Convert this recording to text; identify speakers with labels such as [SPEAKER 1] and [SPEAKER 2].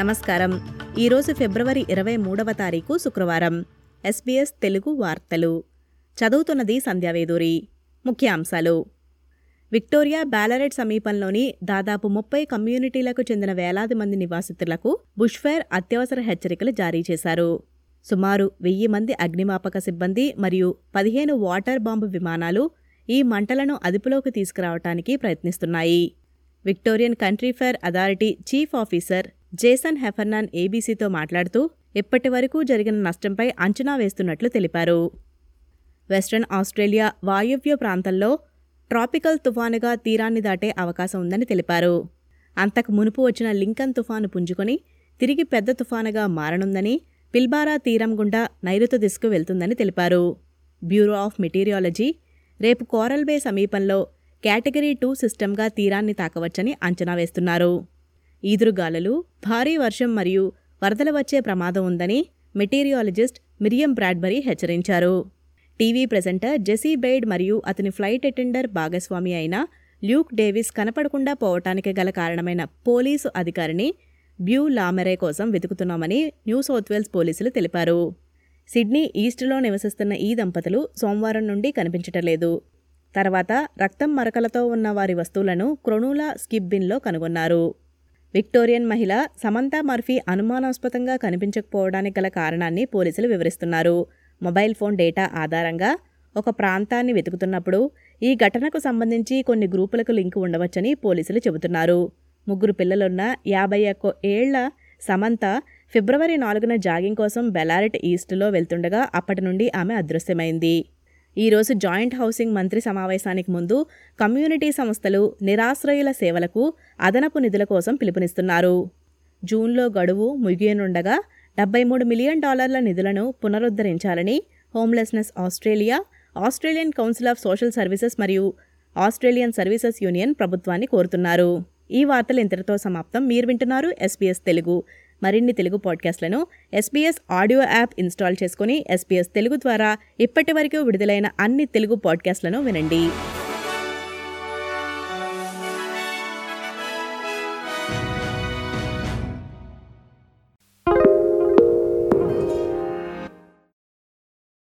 [SPEAKER 1] నమస్కారం. ఈరోజు ఫిబ్రవరి ఇరవై మూడవ తారీఖు శుక్రవారం. ఎస్బీఎస్ తెలుగు వార్తలు. చదువుతున్నది సంధ్యావేదూరి ముఖ్యాంశాలు. విక్టోరియా బ్యాలరెట్ సమీపంలోని దాదాపు ముప్పై కమ్యూనిటీలకు చెందిన వేలాది మంది నివాసితులకు బుష్ఫైర్ అత్యవసర హెచ్చరికలు జారీ చేశారు. సుమారు వెయ్యి మంది అగ్నిమాపక సిబ్బంది మరియు పదిహేను వాటర్ బాంబు విమానాలు ఈ మంటలను అదుపులోకి తీసుకురావటానికి ప్రయత్నిస్తున్నాయి. Victorian Country Fire Authority chief officer Jason Heffernan ఏబీసీతో మాట్లాడుతూ ఇప్పటి వరకు జరిగిన నష్టంపై అంచనా వేస్తున్నట్లు తెలిపారు. వెస్ట్రన్ ఆస్ట్రేలియా వాయువ్య ప్రాంతంలో ట్రాపికల్ తుఫానుగా తీరాన్ని దాటే అవకాశం ఉందని తెలిపారు. అంతకు మునుపు వచ్చిన లింకన్ తుఫాను పుంజుకొని తిరిగి పెద్ద తుఫానుగా మారనుందని పిల్బారా తీరం గుండా నైరుతి దిశకు వెళ్తుందని తెలిపారు. బ్యూరో ఆఫ్ మెటీరియాలజీ రేపు కోరల్ బే సమీపంలో కేటగిరీ టూ సిస్టమ్గా తీరాన్ని తాకవచ్చని అంచనా వేస్తున్నారు. ఈదురుగాలులు భారీ వర్షం మరియు వరదలు వచ్చే ప్రమాదం ఉందని మెటీరియాలజిస్ట్ మిరియం బ్రాడ్బరీ హెచ్చరించారు. టీవీ ప్రెజెంటర్ జెసీ బెయిడ్ మరియు అతని ఫ్లైట్ అటెండర్ భాగస్వామి అయిన ల్యూక్ డేవిస్ కనపడకుండా పోవటానికి గల కారణమైన పోలీసు అధికారిని బ్యూ లామెరే కోసం వెతుకుతున్నామని న్యూ సౌత్వేల్స్ పోలీసులు తెలిపారు. సిడ్నీ ఈస్ట్లో నివసిస్తున్న ఈ దంపతులు సోమవారం నుండి కనిపించటలేదు. తర్వాత రక్తం మరకలతో ఉన్న వారి వస్తువులను క్రొనూలా స్కిబ్బిన్లో కనుగొన్నారు. విక్టోరియన్ మహిళ సమంతా మర్ఫీ అనుమానాస్పదంగా కనిపించకపోవడానికి గల కారణాన్ని పోలీసులు వివరిస్తున్నారు. మొబైల్ ఫోన్ డేటా ఆధారంగా ఒక ప్రాంతాన్ని వెతుకుతున్నప్పుడు ఈ ఘటనకు సంబంధించి కొన్ని గ్రూపులకు లింకు ఉండవచ్చని పోలీసులు చెబుతున్నారు. ముగ్గురు పిల్లలున్న యాభై ఒక్క ఏళ్ళ సమంత ఫిబ్రవరి నాలుగున జాగింగ్ కోసం బెలారెట్ ఈస్ట్లో వెళ్తుండగా అప్పటి నుండి ఆమె అదృశ్యమైంది. ఈరోజు జాయింట్ హౌసింగ్ మంత్రి సమావేశానికి ముందు కమ్యూనిటీ సంస్థలు నిరాశ్రయుల సేవలకు అదనపు నిధుల కోసం పిలుపునిస్తున్నారు. జూన్లో గడువు ముగియనుండగా డెబ్బై మూడు మిలియన్ డాలర్ల నిధులను పునరుద్ధరించాలని Homelessness Australia Australian Council of Social Services మరియు ఆస్ట్రేలియన్ సర్వీసెస్ యూనియన్ ప్రభుత్వాన్ని కోరుతున్నారు. ఈ వార్తలు ఇంతటితో సమాప్తం. మీరు వింటున్నారు ఎస్పీఎస్ తెలుగు. మరిన్ని తెలుగు పాడ్కాస్ట్లను ఎస్బీఎస్ ఆడియో యాప్ ఇన్స్టాల్ చేసుకుని ఎస్బీఎస్ తెలుగు ద్వారా ఇప్పటి వరకు విడుదలైన అన్ని తెలుగు పాడ్కాస్ట్లను వినండి.